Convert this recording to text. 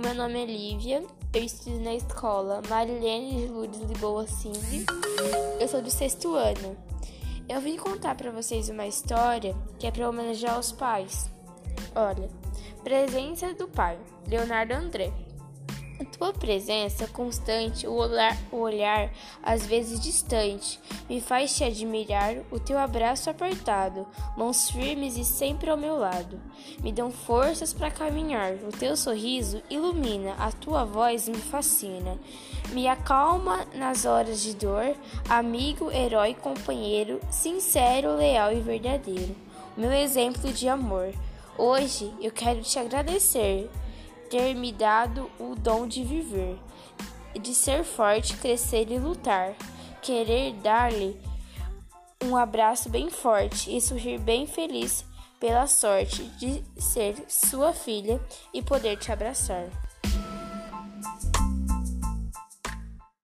meu nome é Lívia, eu estudo na escola Marilene de Lourdes Liboa Sing. Eu sou do sexto ano. Eu vim contar para vocês uma história que é para homenagear os pais. Olha, presença do pai, Leonardo André. A tua presença constante, o olhar, o olhar às vezes distante, me faz te admirar. O teu abraço apertado, mãos firmes e sempre ao meu lado, me dão forças para caminhar. O teu sorriso ilumina, a tua voz me fascina, me acalma nas horas de dor. Amigo, herói, companheiro, sincero, leal e verdadeiro, meu exemplo de amor. Hoje eu quero te agradecer ter me dado o dom de viver, de ser forte, crescer e lutar, querer dar-lhe um abraço bem forte e sorrir bem feliz pela sorte de ser sua filha e poder te abraçar.